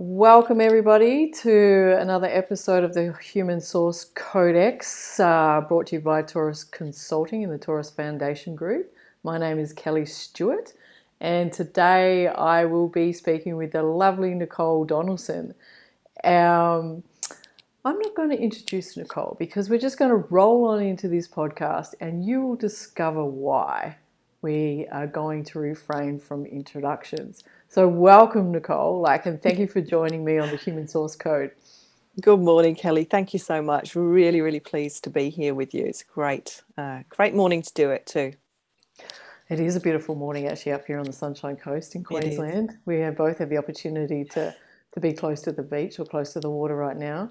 Welcome, everybody, to another episode of the Human Source Codex, uh, brought to you by Torus Consulting and the Torus Foundation Group. My name is Kellie Stewart, and today I will be speaking with the lovely Nicole Donaldson. Um, I'm not going to introduce Nicole because we're just going to roll on into this podcast and you will discover why we are going to refrain from introductions. So, welcome, Nicole. Like, and thank you for joining me on the Human Source Code. Good morning, Kellie. Thank you so much. Really, really pleased to be here with you. It's great, uh, great morning to do it too. It is a beautiful morning actually up here on the Sunshine Coast in Queensland. We have both have the opportunity to to be close to the beach or close to the water right now,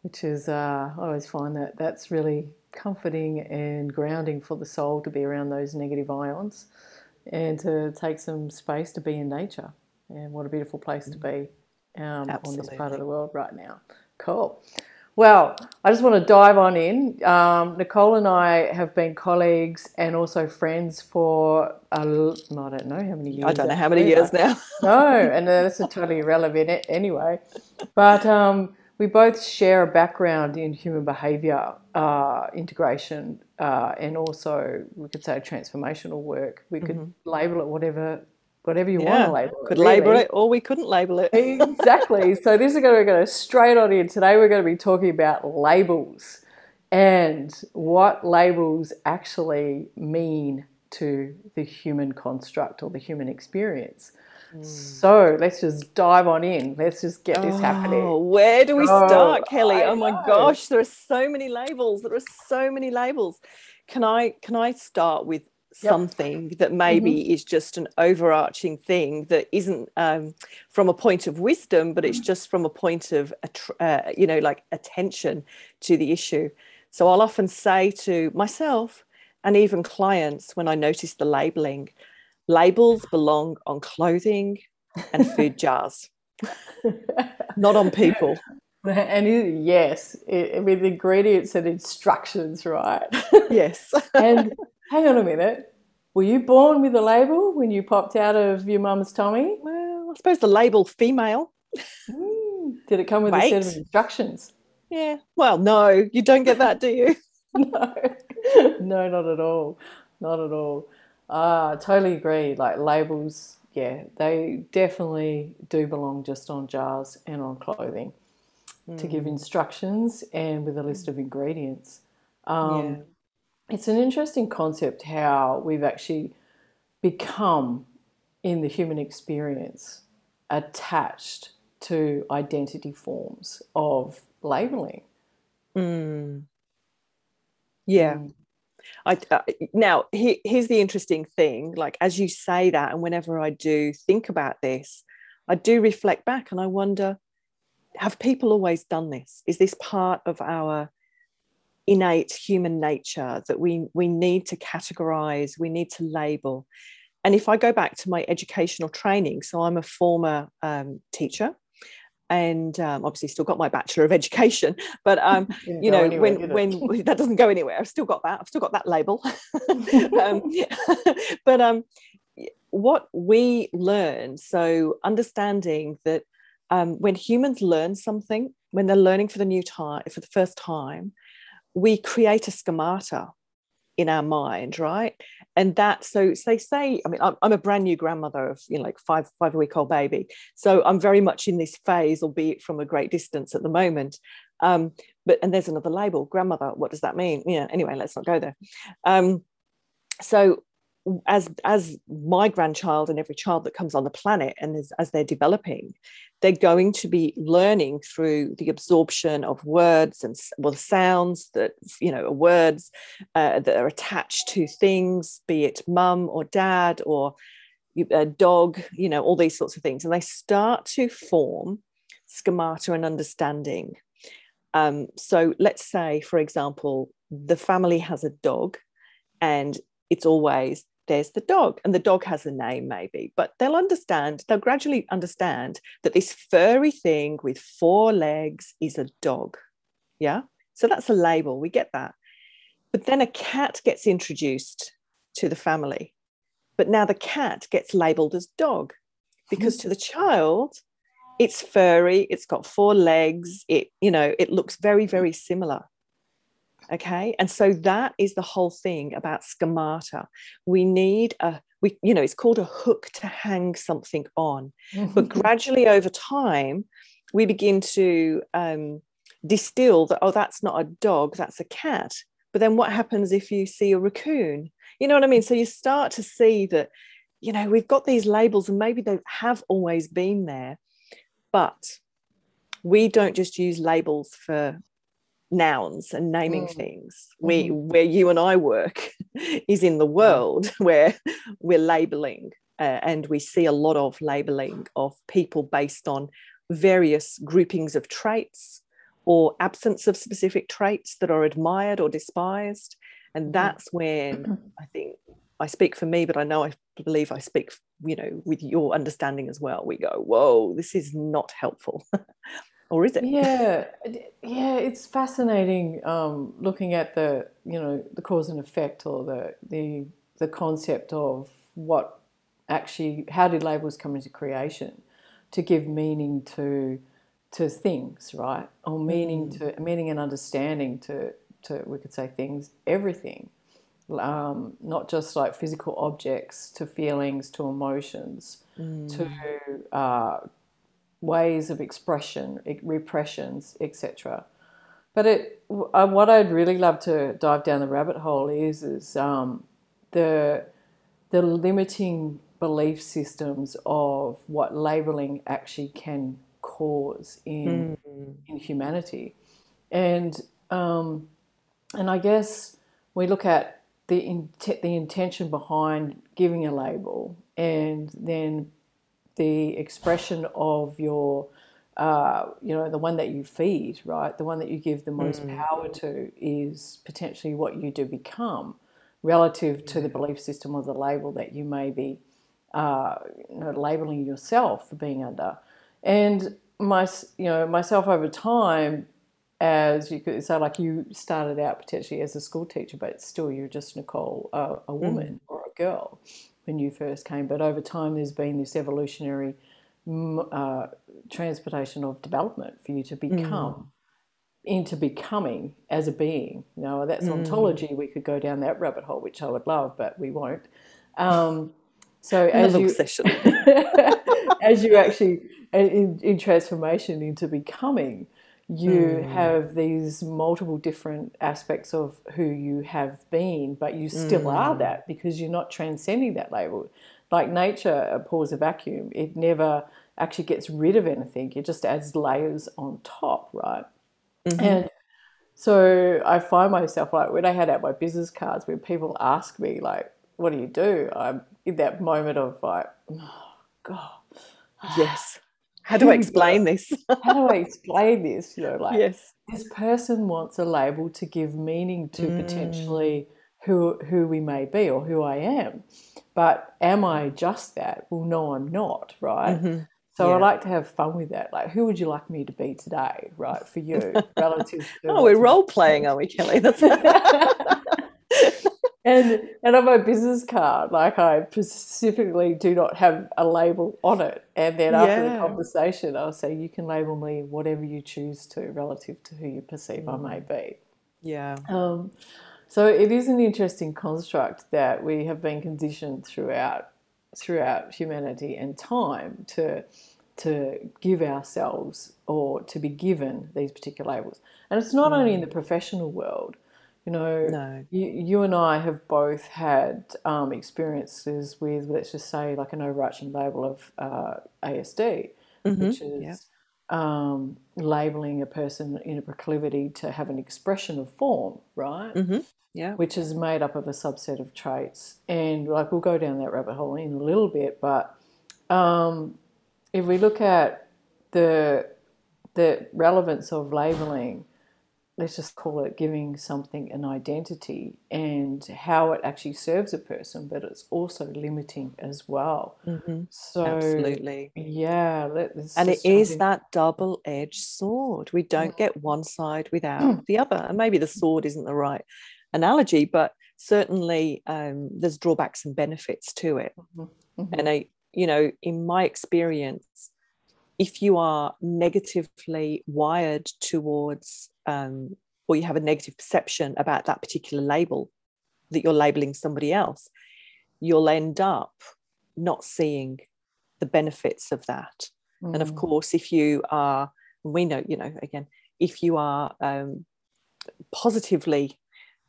which is uh, I always find that that's really comforting and grounding for the soul to be around those negative ions and to take some space to be in nature. And what a beautiful place to be um, on this part of the world right now. Cool. Well, I just want to dive on in. Um, Nicole and I have been colleagues and also friends for, I don't know how many years. I don't know how many years now. no, and that's totally irrelevant anyway. But um, we both share a background in human behavior uh, integration uh, and also we could say transformational work. We could mm-hmm. label it whatever whatever you yeah, want to label it. Could really. label it or we couldn't label it. exactly. So this is going to go straight on in. Today we're going to be talking about labels and what labels actually mean to the human construct or the human experience. Hmm. So let's just dive on in. Let's just get this oh, happening. Where do we oh, start, Kellie? I oh my know. gosh, there are so many labels. There are so many labels. Can I can I start with yep. something that maybe mm-hmm. is just an overarching thing that isn't um, from a point of wisdom, but it's mm. just from a point of uh, you know like attention to the issue. So I'll often say to myself and even clients when I notice the labeling labels belong on clothing and food jars, not on people. And it, yes, it, with ingredients and instructions, right? Yes. and hang on a minute. Were you born with a label when you popped out of your mum's tummy? Well, I suppose the label female. Mm. Did it come with Wait. a set of instructions? Yeah. Well, no, you don't get that, do you? no. No, not at all. Not at all. Ah, totally agree. Like labels, yeah, they definitely do belong just on jars and on clothing mm. to give hmm. instructions and with a list of ingredients. Um, yeah. It's an interesting concept how we've actually become in the human experience attached to identity forms of labeling. Mm. Yeah. Mm. I, uh, now he, here's the interesting thing like as you say that and whenever i do think about this i do reflect back and i wonder have people always done this is this part of our innate human nature that we we need to categorize we need to label. And if i go back to my educational training so i'm a former um, teacher and um, obviously still got my bachelor of education but um, you know anywhere, when when that doesn't go anywhere. I've still got that i've still got that label. Um, but um, what we learn so understanding that um, when humans learn something when they're learning for the new time for the first time we create a schemata in our mind right? And that so, they say i mean I'm, I'm, a brand new grandmother of you know like five five week old baby. So i'm very much in this phase albeit from a great distance at the moment. Um but and there's another label grandmother. What does that mean? Yeah anyway let's not go there. Um so as as my grandchild and every child that comes on the planet and as, as they're developing they're going to be learning through the absorption of words and well sounds that you know words uh, that are attached to things be it mum or dad or a dog you know all these sorts of things. And they start to form schemata and understanding. Um, so let's say for example the family has a dog and it's always there's the dog and the dog has a name maybe but they'll understand they'll gradually understand that this furry thing with four legs is a dog. Yeah? So that's a label we get that. But then a cat gets introduced to the family but now the cat gets labeled as dog because to the hmm. child it's furry it's got four legs it you know it looks very very similar okay? And so that is the whole thing about schemata. We need a we you know it's called a hook to hang something on. But gradually over time we begin to um, distill that oh that's not a dog that's a cat. But then what happens if you see a raccoon? You know what i mean? So you start to see that you know we've got these labels and maybe they have always been there but we don't just use labels for nouns and naming mm. things we mm-hmm. where you and i work is in the world where we're labeling uh, and we see a lot of labeling of people based on various groupings of traits or absence of specific traits that are admired or despised and mm-hmm. that's when i think i speak for me but i know i believe i speak you know with your understanding as well we go whoa this is not helpful or is it? Yeah, yeah, it's fascinating um, looking at the you know the cause and effect or the the the concept of what actually how did labels come into creation to give meaning to to things, right? Or meaning mm. to meaning and understanding to to we could say things, everything. Um, not just like physical objects to feelings to emotions mm. to uh, ways of expression, repressions, etc. But it, uh, what I'd really love to dive down the rabbit hole is is um, the the limiting belief systems of what labeling actually can cause in mm. in humanity, and um, and I guess we look at the in, the intention behind giving a label and then the expression of your uh, you know the one that you feed right the one that you give the most mm. power to is potentially what you do become relative to the belief system or the label that you may be uh, you know, labeling yourself for being under and my you know myself over time as you could say like you started out potentially as a school teacher but still you're just nicole a, a woman mm. Girl when you first came, but over time there's been this evolutionary mm, uh, transportation of development for you to become mm. into becoming as a being. You know, that's mm. ontology. We could go down that rabbit hole, which I would love, but we won't. Um, so as you, as you actually in, in transformation into becoming, you mm. have these multiple different aspects of who you have been, but you still mm. are that because you're not transcending that label. Like nature pours a vacuum, it never actually gets rid of anything, it just adds layers on top, right? Mm-hmm. And so I find myself like when I had out my business cards, when people ask me, like, what do you do? I'm in that moment of like, oh, God. Yes how do I explain this? how do I explain this? You know, like yes. this person wants a label to give meaning to mm. potentially who who we may be or who I am. But am I just that? Well, no, I'm not, right? Mm-hmm. So yeah. I like to have fun with that. Like, who would you like me to be today, right? For you, relative to. oh, we're role playing, are we, Kellie? That's and and on my business card, like I specifically do not have a label on it. And then after yeah. the conversation, I'll say you can label me whatever you choose to, relative to who you perceive mm. I may be. Yeah. Um, so it is an interesting construct that we have been conditioned throughout throughout humanity and time to to give ourselves or to be given these particular labels. And it's not mm. only in the mm. professional world you know, no. you, you and I have both had um, experiences with, let's just say, like an overarching label of uh, ASD, mm-hmm. which is yeah. um, labeling a person in a proclivity to have an expression of form, right? Mm-hmm. Yeah. Which is made up of a subset of traits. And like we'll go down that rabbit hole in a little bit, but um, if we look at the the relevance of labeling, let's just call it giving something an identity and how it actually serves a person, but it's also limiting as well. Mm-hmm. So, absolutely, yeah. and it is that double edged sword. We don't get one side without the other. And maybe the sword isn't the right analogy, but certainly um, there's drawbacks and benefits to it. Mm-hmm. Mm-hmm. And I, you know, in my experience, if you are negatively wired towards um, or you have a negative perception about that particular label that you're labeling somebody else you'll end up not seeing the benefits of that mm. and of mm. course if you are we know you know again if you are um, positively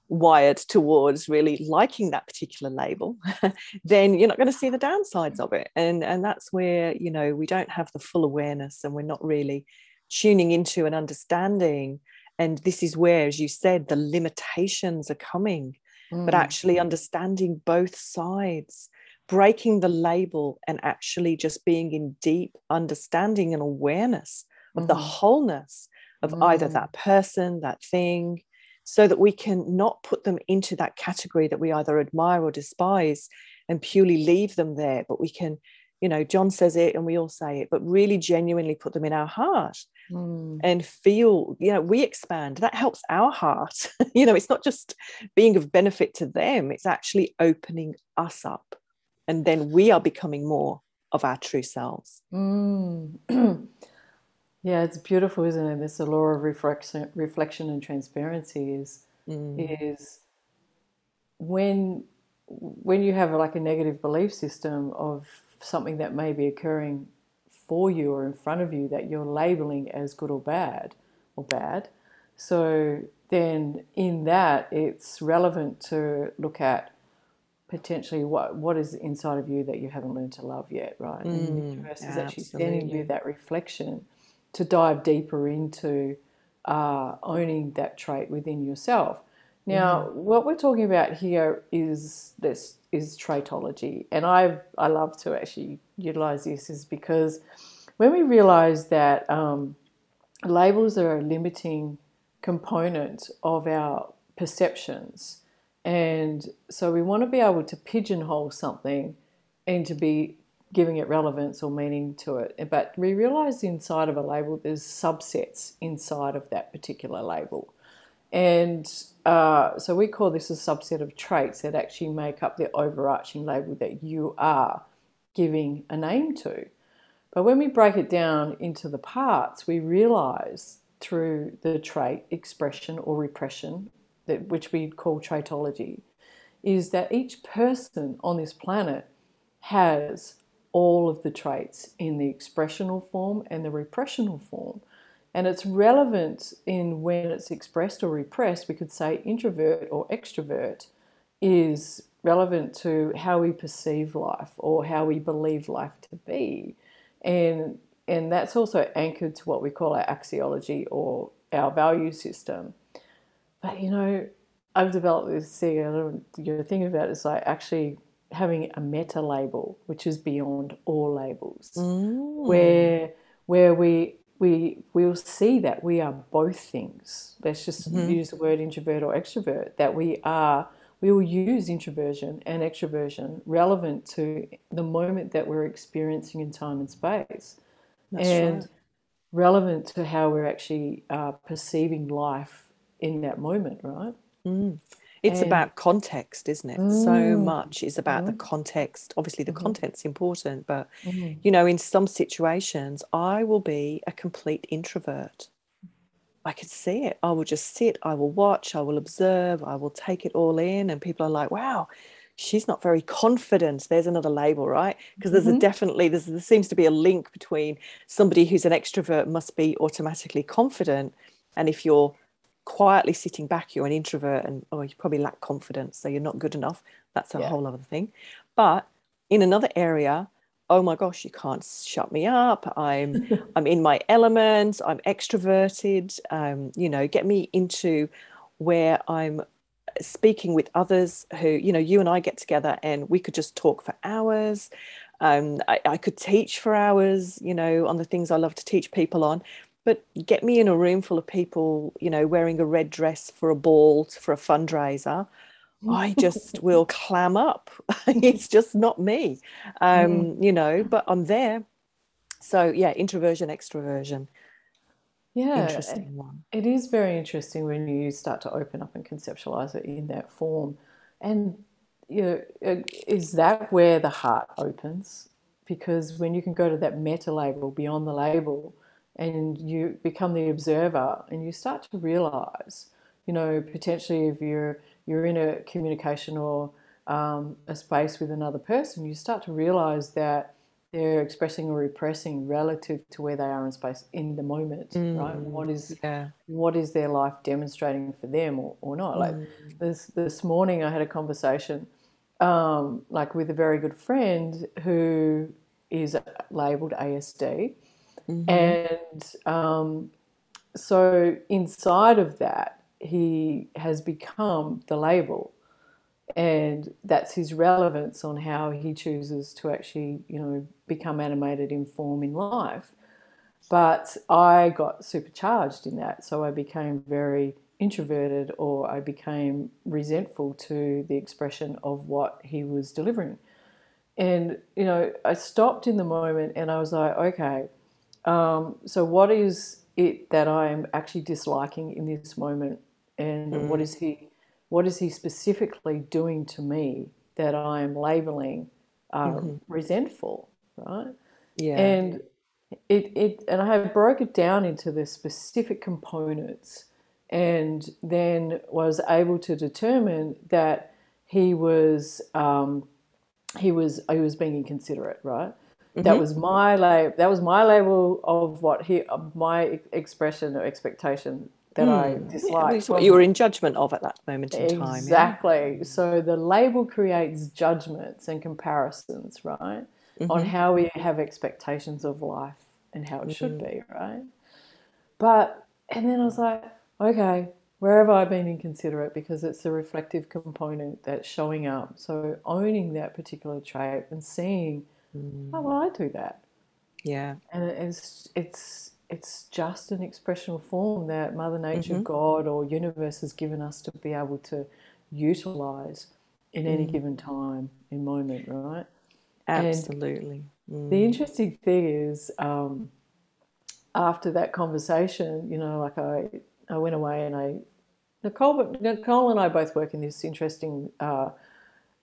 wired towards really liking that particular label then you're not going to see the downsides of it and and that's where you know we don't have the full awareness and we're not really tuning into and understanding and this is where as you said the limitations are coming mm. but actually understanding both sides breaking the label and actually just being in deep understanding and awareness of mm. the wholeness of mm. either that person that thing so that we can not put them into that category that we either admire or despise and purely leave them there. But we can you know john says it and we all say it but really genuinely put them in our heart mm. and feel you know we expand. That helps our heart. You know it's not just being of benefit to them it's actually opening us up. And then we are becoming more of our true selves. Mm. Yeah, it's beautiful, isn't it? This the law of reflection, reflection and transparency is mm. is when when you have like a negative belief system of something that may be occurring for you or in front of you that you're labeling as good or bad or bad. So then in that it's relevant to look at potentially what what is inside of you that you haven't learned to love yet, right? Mm, and the mm, universe is actually sending you that reflection to dive deeper into uh, owning that trait within yourself. Now, mm-hmm. what we're talking about here is this is traitology, and I I love to actually utilize this is because when we realize that um, labels are a limiting component of our perceptions, and so we want to be able to pigeonhole something and to be giving it relevance or meaning to it. But we realize inside of a label, there's subsets inside of that particular label. And uh, so we call this a subset of traits that actually make up the overarching label that you are giving a name to. But when we break it down into the parts, we realize through the trait expression or repression, that, which we call traitology, is that each person on this planet has all of the traits in the expressional form and the repressional form. And it's relevant in when it's expressed or repressed. We could say introvert or extrovert is relevant to how we perceive life or how we believe life to be. And, and that's also anchored to what we call our axiology or our value system. But you know, I've developed this thing, I don't. you're thinking about it, it's like actually having a meta label, which is beyond all labels, mm. where where we we will see that we are both things. Let's just mm-hmm. use the word introvert or extrovert. That we are we will use introversion and extroversion relevant to the moment that we're experiencing in time and space, That's and right. relevant to how we're actually uh, perceiving life in that moment. Right. Mm. It's and, about context, isn't it? Mm, so much is about mm, the mm-hmm. context. Obviously, the mm-hmm. content's important, but mm-hmm. you know, in some situations, I will be a complete introvert. I can see it. I will just sit, I will watch, I will observe, I will take it all in. And people are like, wow, she's not very confident. There's another label, right? Because there's mm-hmm. a definitely, there's, there seems to be a link between somebody who's an extrovert must be automatically confident. And if you're quietly sitting back, you're an introvert and oh, you probably lack confidence, so you're not good enough. That's a yeah. whole other thing. But in another area, oh my gosh, you can't shut me up. I'm I'm in my element. I'm extroverted. Um, you know, get me into where I'm speaking with others who, you know, you and I get together and we could just talk for hours. Um, I, I could teach for hours, you know, on the things I love to teach people on but get me in a room full of people, you know, wearing a red dress for a ball, for a fundraiser. I just will clam up. it's just not me, um, mm. you know, but I'm there. So, yeah, introversion, extroversion. Yeah, interesting one. It is very interesting when you start to open up and conceptualize it in that form. And, you know, is that where the heart opens? because when you can go to that meta label beyond the label and you become the observer and you start to realize you know potentially if you're you're in a communication or um, a space with another person you start to realize that they're expressing or repressing relative to where they are in space in the moment mm, right what is yeah. what is their life demonstrating for them or, or not like mm. this this morning i had a conversation um, like with a very good friend who is labeled asd mm-hmm. and um, so inside of that he has become the label. And that's his relevance on how he chooses to actually you know become animated in form in life. But i got supercharged in that. So i became very introverted or i became resentful to the expression of what he was delivering. And you know i stopped in the moment and i was like okay um, so what is it that i am actually disliking in this moment and mm. what is he what is he specifically doing to me that I am labeling uh, mm-hmm. resentful, right? Yeah. And it, it and I have broke it down into the specific components and then was able to determine that he was um, he was he was being inconsiderate, right? Mm-hmm. That was my label. That was my label of what he my expression or expectation that mm. I dislike. Yeah, what you were in judgment of at that moment in exactly. time. Exactly. Yeah? So the label creates judgments and comparisons, right, mm-hmm. on how we have expectations of life and how it mm-hmm. should be, right? But, and then I was like, okay, where have I been inconsiderate? Because it's a reflective component that's showing up. So owning that particular trait and seeing, mm. oh, well, I do that. Yeah. And it's, it's, it's just an expressional form that Mother Nature, mm-hmm. God, or universe has given us to be able to utilize in any mm. given time and moment, right? Absolutely. Mm. The interesting thing is, um, after that conversation, you know, like I, I went away and I, Nicole, Nicole and I both work in this interesting uh,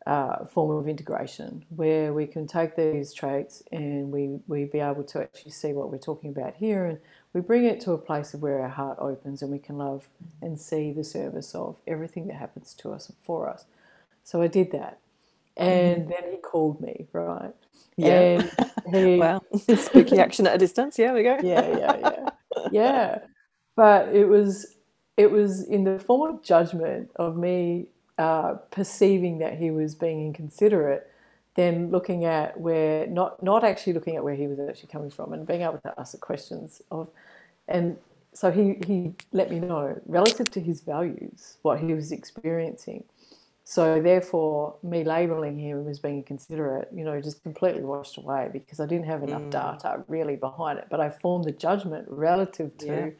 uh, form of integration where we can take these traits and we, we be able to actually see what we're talking about here and we bring it to a place of where our heart opens and we can love and see the service of everything that happens to us and for us. So I did that. And mm. then he called me, right? Yeah. And he, wow. Spooky action at a distance. Yeah, we go. yeah, yeah, yeah. Yeah. But it was it was in the form of judgment of me uh, perceiving that he was being inconsiderate, then looking at where not not actually looking at where he was actually coming from and being able to ask the questions of, and so he he let me know relative to his values what he was experiencing. So therefore, me labeling him as being inconsiderate, you know, just completely washed away because I didn't have enough mm. data really behind it. But I formed the judgment relative to yeah.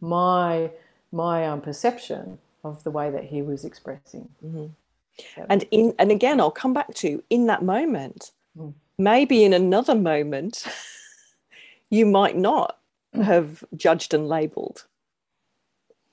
my my um, perception of the way that he was expressing. Mm-hmm. So. And in and again, I'll come back to in that moment. Mm. Maybe in another moment, you might not have judged and labeled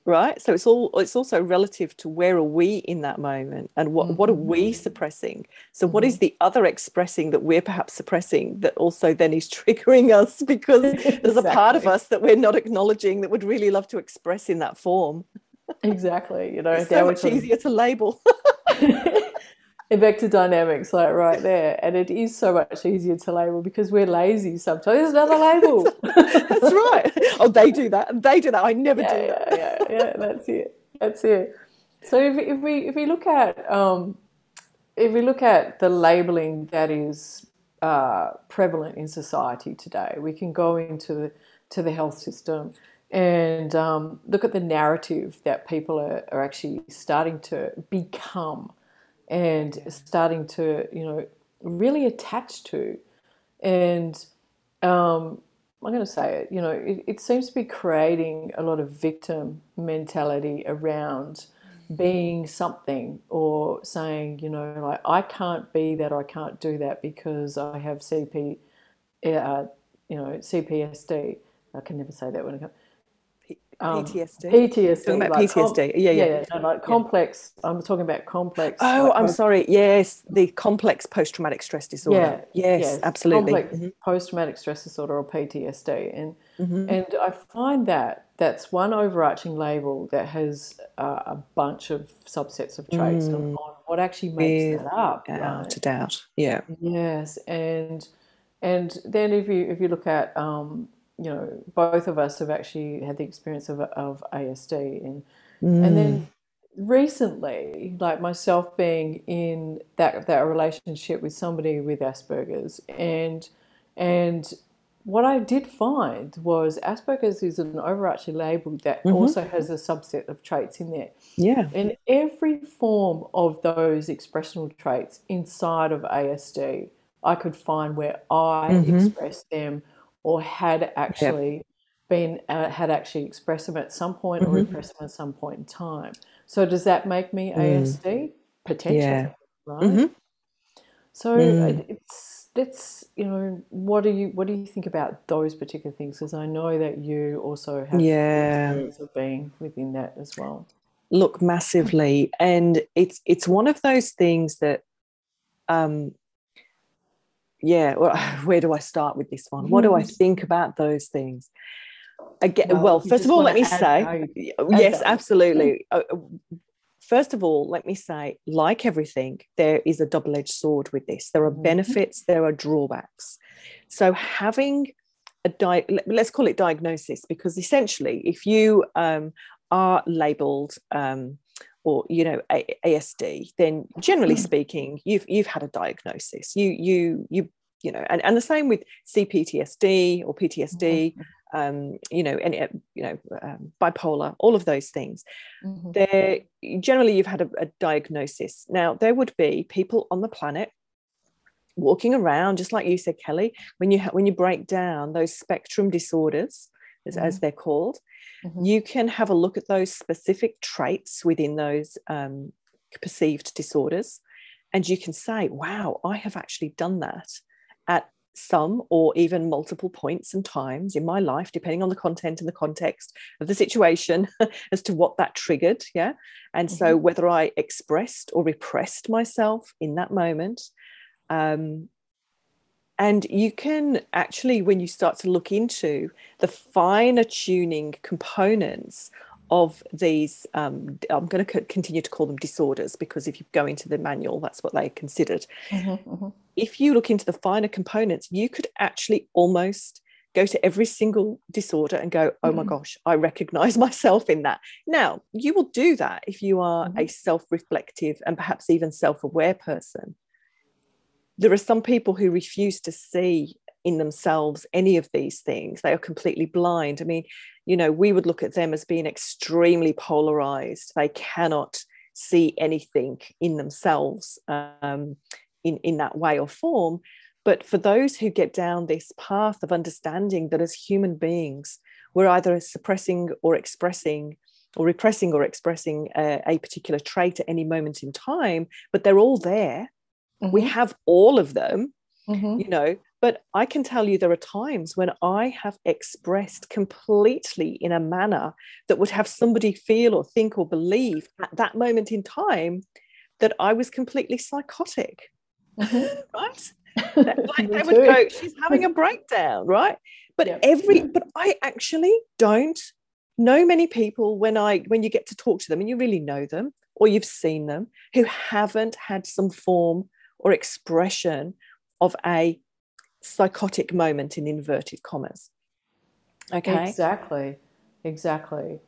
right so it's all it's also relative to where are we in that moment and what mm-hmm. what are we suppressing so mm-hmm. what is mm-hmm. the other expressing that we're perhaps suppressing that also then is triggering us because exactly. there's a part of us that we're not acknowledging that would really love to express in that form exactly. You know, it's so much easier to label. and back to dynamics, like right there. And it is so much easier to label because we're lazy sometimes. There's another label. that's right. Oh, they do that. They do that. I never yeah, do yeah, that. Yeah, yeah, that's it. That's it. So if, if we if we look at um, if we look at the labeling that is uh, prevalent in society today, we can go into the to the health system and um, look at the narrative that people are, are actually starting to become and starting to, you know, really attach to. And um, I'm going to say it, you know, it, it, seems to be creating a lot of victim mentality around being something or saying, you know, like, I can't be that, I can't do that because I have CP, uh, you know, CPSD. I can never say that when it comes um, PTSD. PTSD. Talking about like com- PTSD. yeah, yeah. yeah, no, like complex. I'm talking about complex. Oh, like, I'm post- sorry. Yes, the complex post-traumatic stress disorder. Yeah, yes, yes, absolutely. complex Mhm, post-traumatic stress disorder or PTSD, and mhm. and I find that that's one overarching label that has uh, a bunch of subsets of traits Mm. on what actually makes that up. Without right? a doubt. Yeah. Yes, and and then if you if you look at um, you know both of us have actually had the experience of of ASD and and Mm. then recently like myself being in that that relationship with somebody with Asperger's and and what I did find was Asperger's is an overarching label that Mhm. also has a subset of traits in there. Yeah. And every form of those expressional traits inside of ASD, I could find where I Mhm. expressed them or had actually been uh, had actually expressed them at some point or Mhm. repressed them at some point in time. So does that make me Mm. ASD? Potentially, Yeah. right? Mhm. So Mm. it's that's you know what do you what do you think about those particular things? Because I know that you also have Yeah. experience of being within that as well. Look, massively. And it's it's one of those things that um yeah, well, where do I start with this one? What do I think about those things? Again, Well, well, first of all, let me say, yes, absolutely. Uh, First of all, let me say, like everything, there is a double edged sword with this. There are Mhm. benefits, there are drawbacks. So, having a di- let- let's call it diagnosis, because essentially, if you um, are labeled um, or you know a- ASD, then generally Mm. speaking, you've you've had a diagnosis. You you you you know, and, and the same with CPTSD or PTSD, um, you know, uh, you know, um, bipolar, all of those things. Mhm. There generally you've had a, a diagnosis. Now there would be people on the planet walking around, just like you said, Kellie. When you ha- when you break down those spectrum disorders, as, as they're called, Mhm. you can have a look at those specific traits within those um, perceived disorders and you can say wow i have actually done that at some or even multiple points and times in my life depending on the content and the context of the situation as to what that triggered yeah and so whether i expressed or repressed myself in that moment um, and you can actually, when you start to look into the finer tuning components of these, um, I'm going to continue to call them disorders because if you go into the manual, that's what they considered. Mhm, mhm. If you look into the finer components, you could actually almost go to every single disorder and go, oh my Mhm. gosh, I recognize myself in that. Now, you will do that if you are a self reflective and perhaps even self aware person there are some people who refuse to see in themselves any of these things. They are completely blind. I mean you know we would look at them as being extremely polarized. They cannot see anything in themselves um, in in that way or form. But for those who get down this path of understanding that as human beings we're either suppressing or expressing or repressing or expressing a, a particular trait at any moment in time but they're all there we Mhm. have all of them Mhm. you know but i can tell you there are times when i have expressed completely in a manner that would have somebody feel or think or believe at that moment in time that i was completely psychotic Mhm. right like they would go she's having a breakdown right but every but i actually don't know many people when i when you get to talk to them and you really know them or you've seen them who haven't had some form or expression of a psychotic moment in inverted commas okay Exactly. Exactly.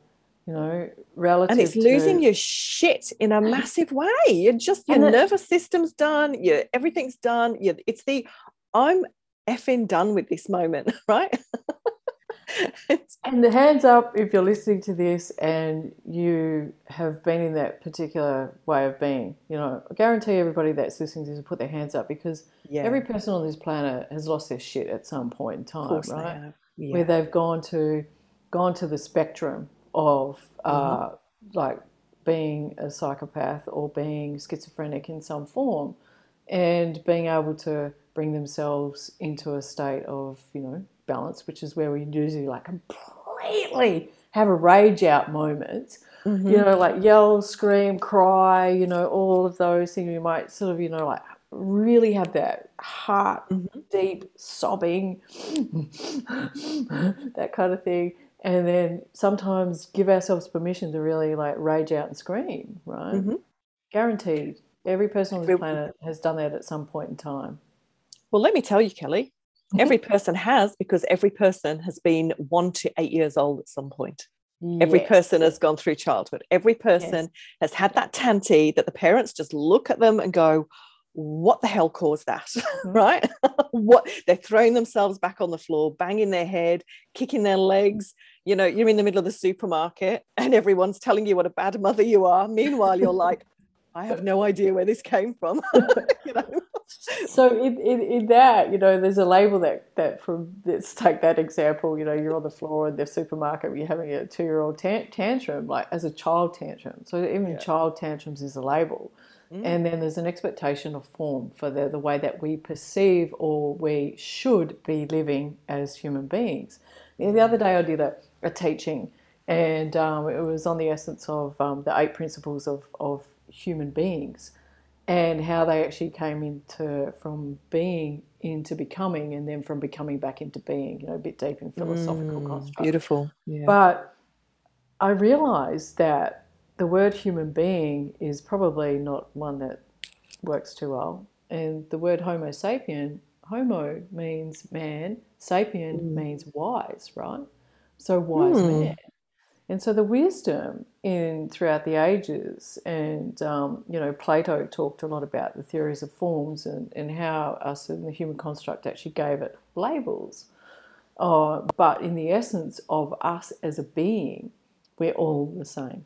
You know, relative and it's losing to, your shit in a massive way you're just your And it- nervous system's done your everything's done you it's the i'm effing done with this moment right And the hands up if you're listening to this and you have been in that particular way of being. You know, I guarantee everybody that's listening to this will put their hands up because yeah every person on this planet has lost their shit at some point in time, they right? have. Yeah. Where they've gone to gone to the spectrum of uh, like being a psychopath or being schizophrenic in some form, and being able to bring themselves into a state of you know balance, which is where we usually like completely have a rage out moment. Mhm. You know, like yell, scream, cry. You know, all of those things. You might sort of, you know, like really have that heart Mhm. deep sobbing, that kind of thing. And then sometimes give ourselves permission to really like rage out and scream, right? Mhm. Guaranteed. Every person on this Every- planet has done that at some point in time. Well, let me tell you, Kellie, every person has because every person has been one to eight years old at some point. Every Yes. person has gone through childhood. Every person has had that tanty that the parents just look at them and go, what the hell caused that? Mm-hmm. right? what they're throwing themselves back on the floor, banging their head, kicking their legs. You know, you're in the middle of the supermarket and everyone's telling you what a bad mother you are. Meanwhile, you're like, I have no idea where this came from. you know? So in, in, in that, you know, there's a label that that from let's take that example. You know, you're on the floor in the supermarket, you're having a two year old tan- tantrum, like as a child tantrum. So even Yeah. child tantrums is a label, Mm. and then there's an expectation of form for the the way that we perceive or we should be living as human beings. The the other day, I did a, a teaching, and um, it was on the essence of um, the eight principles of of human beings and how they actually came into from being into becoming and then from becoming back into being you know a bit deep in philosophical Mm, construct beautiful. Yeah. but i realized that the word human being is probably not one that works too well and the word homo sapien homo means man sapien Mm. means wise right so wise Hmm. man and so the wisdom in throughout the ages, and um, you know, Plato talked a lot about the theories of forms and, and how us in the human construct actually gave it labels. Uh, but in the essence of us as a being, we're all the same.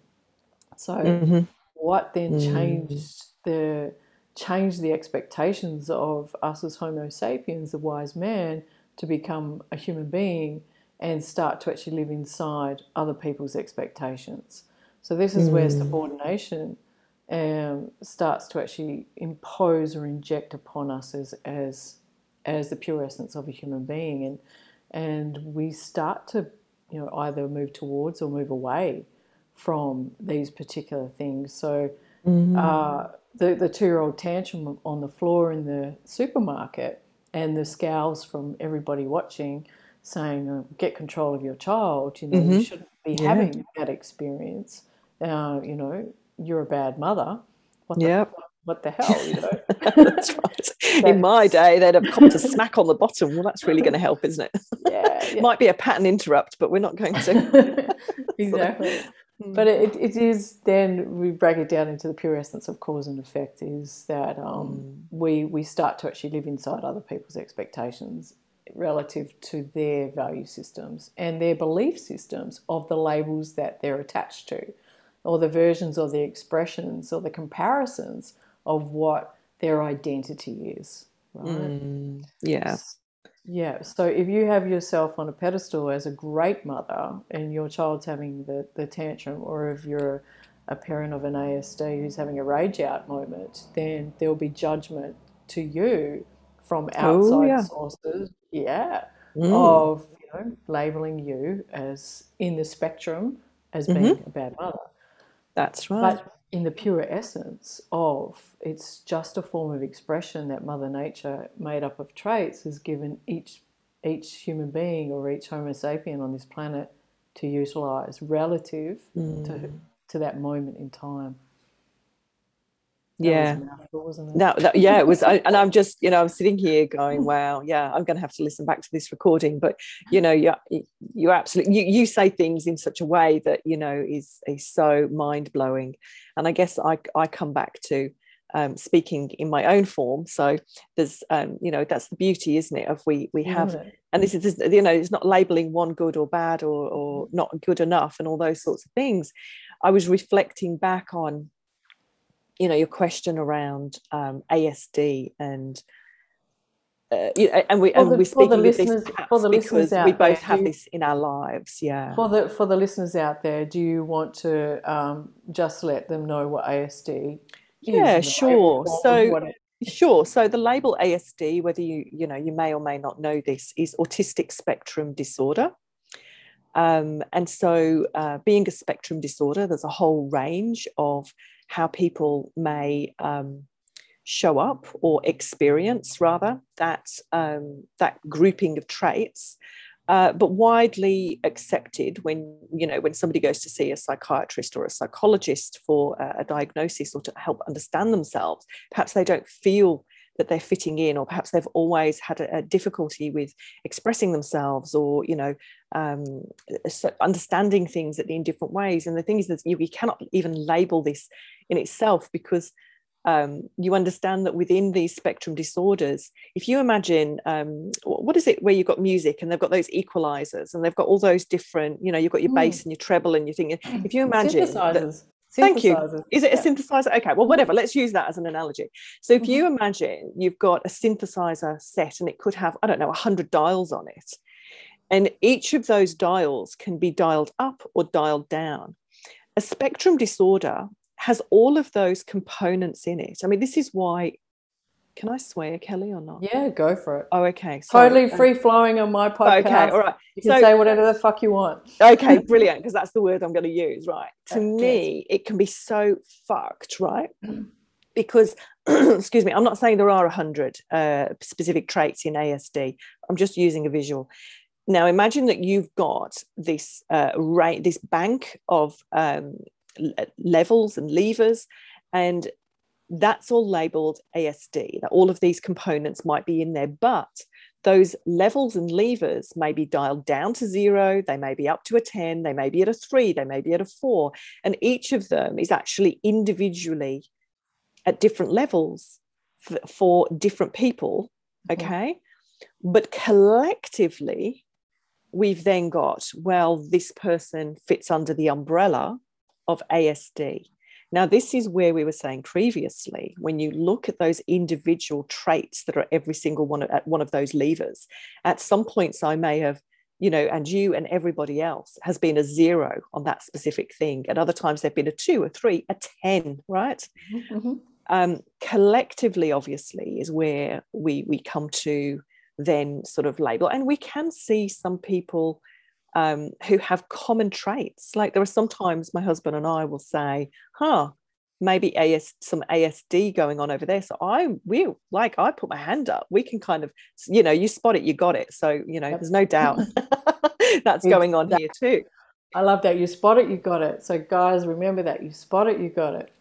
So Mhm. what then Mm. changed the changed the expectations of us as Homo sapiens, the wise man, to become a human being and start to actually live inside other people's expectations. So this is where Mm. subordination um, starts to actually impose or inject upon us as as as the pure essence of a human being, and and we start to you know either move towards or move away from these particular things. So Mhm. uh, the the two year old tantrum on the floor in the supermarket and the scowls from everybody watching, saying, uh, "Get control of your child." You know, you Mhm. shouldn't be Yeah. having that experience. Uh, you know, you're a bad mother. What the Yep. what the hell? You know. that's right. In my day, they'd have copped a smack on the bottom. Well, that's really going to help, isn't it? yeah, yeah. Might be a pattern interrupt, but we're not going to. exactly. Mm. But it, it is then we break it down into the pure essence of cause and effect is that um, Mm. we we start to actually live inside other people's expectations relative to their value systems and their belief systems of the labels that they're attached to or the versions or the expressions or the comparisons of what their identity is right Mm, yeah. yeah. So if you have yourself on a pedestal as a great mother and your child's having the, the tantrum, or if you're a parent of an ASD who's having a rage out moment, then there'll be judgment to you from Oh, outside yeah. sources. Yeah. Mm. Of you know, labeling you as in the spectrum as Mm-hmm. being a bad mother. That's right. But in the pure essence of it's just a form of expression that Mother Nature, made up of traits, has given each each human being or each Homo sapien on this planet to utilize relative Mm. to to that moment in time. That yeah. was mouthful? No, that, yeah, it was, I, and I'm just, you know, I'm sitting here going, wow, yeah, I'm going to have to listen back to this recording. But you know, you you absolutely you, you say things in such a way that you know is is so mind blowing, and I guess I I come back to um, speaking in my own form. So there's, um, you know, that's the beauty, isn't it? Of we we have, and this is this- you know, it's not labeling one good or bad or or not good enough and all those sorts of things. I was reflecting back on you know your question around um, ASD and uh, you know, and we For and we're for the speaking of this listeners- for the listeners we out there, both have do- this in our lives. Yeah. For the for the listeners out there, do you want to um, just let them know what ASD is? Yeah, sure. So- Sure. So the label ASD, whether you you know you may or may not know this, is autistic spectrum disorder. Um, and so, uh, being a spectrum disorder, there's a whole range of how people may um, show up or experience, rather, that, um, that grouping of traits. Uh, but widely accepted when you know when somebody goes to see a psychiatrist or a psychologist for a, a diagnosis or to help understand themselves perhaps they don't feel that they're fitting in or perhaps they've always had a, a difficulty with expressing themselves or you know um, understanding things in different ways and the thing is that you, you cannot even label this in itself because um, you understand that within these spectrum disorders, if you imagine, um, what is it where you've got music and they've got those equalizers and they've got all those different, you know, you've got your bass mm. and your treble and your thing. If you imagine, that, thank you. Is it a yeah. synthesizer? Okay, well, whatever. Let's use that as an analogy. So if mm-hmm. you imagine you've got a synthesizer set and it could have, I don't know, 100 dials on it, and each of those dials can be dialed up or dialed down. A spectrum disorder has all of those components in it. I mean, this is why. Can I swear, Kellie, or not? Yeah, go for it. Oh, okay. Totally free flowing on my podcast. Okay, all right. You can so, say whatever the fuck you want. Okay, brilliant, because that's the word I'm going to use, right? To me, it can be so fucked, right? Because, excuse me, I'm not saying there are 100 uh, specific traits in ASD. I'm just using a visual. Now, imagine that you've got this uh, right, this bank of um, levels and levers. And that's all labeled ASD. That all of these components might be in there, but those levels and levers may be dialed down to zero, they may be up to a 10, they may be at a three, they may be at a four. And each of them is actually individually at different levels for, for different people. Mm-hmm. Okay. Mm-hmm. But collectively, we've then got, well, this person fits under the umbrella of ASD. Now, this is where we were saying previously, when you look at those individual traits that are every single one at one of those levers, at some points I may have, you know, and you and everybody else has been a zero on that specific thing. At other times, they've been a two, a three, a 10, right? Mm-hmm. Um, collectively, obviously, is where we, we come to then sort of label. And we can see some people um, who have common traits. Like there are sometimes my husband and I will say, huh, maybe AS some ASD going on over there. So I we like I put my hand up. We can kind of, you know, you spot it, you got it. So, you know, there's no doubt that's going on here too. I love that. You spot it, you got it. So guys, remember that. You spot it, you got it.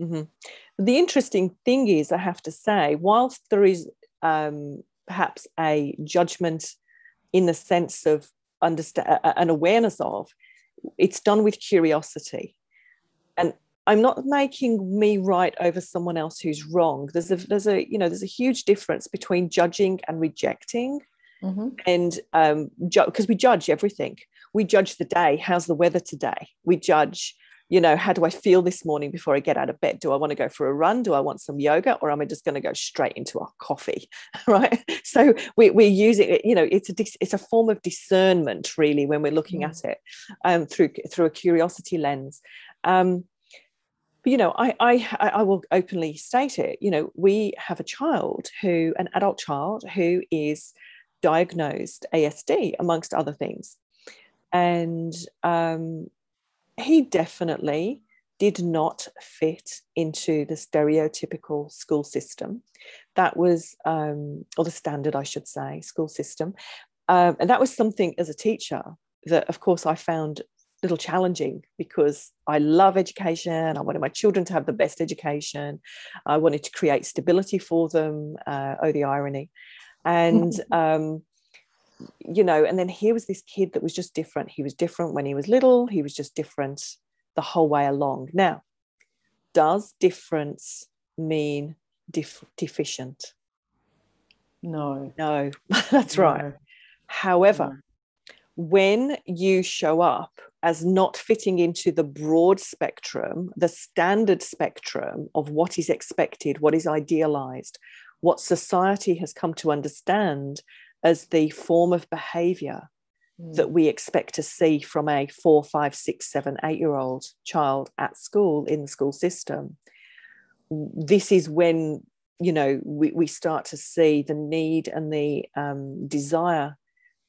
Mm-hmm. The interesting thing is, I have to say, whilst there is um, perhaps a judgment in the sense of understand an awareness of it's done with curiosity. And i'm not making me right over someone else who's wrong. There's a there's a you know there's a huge difference between judging and rejecting. Mm-hmm. and um because ju- we judge everything. We judge the day. How's the weather today? We judge you know, how do I feel this morning before I get out of bed? Do I want to go for a run? Do I want some yoga? Or am I just going to go straight into a coffee? right. So we, we're using it, you know, it's a, it's a form of discernment really when we're looking mm. at it um, through, through a curiosity lens. Um, but, you know, I, I, I will openly state it, you know, we have a child who, an adult child who is diagnosed ASD amongst other things. And um, he definitely did not fit into the stereotypical school system. That was, um, or the standard, I should say, school system. Um, and that was something as a teacher that, of course, I found a little challenging because I love education. I wanted my children to have the best education. I wanted to create stability for them. Uh, oh, the irony. And, um, you know, and then here was this kid that was just different. He was different when he was little, he was just different the whole way along. Now, does difference mean def- deficient? No. No, that's no. right. However, no. when you show up as not fitting into the broad spectrum, the standard spectrum of what is expected, what is idealized, what society has come to understand as the form of behavior mm. that we expect to see from a four, five, six, seven, eight year old child at school in the school system. This is when you know we, we start to see the need and the um, desire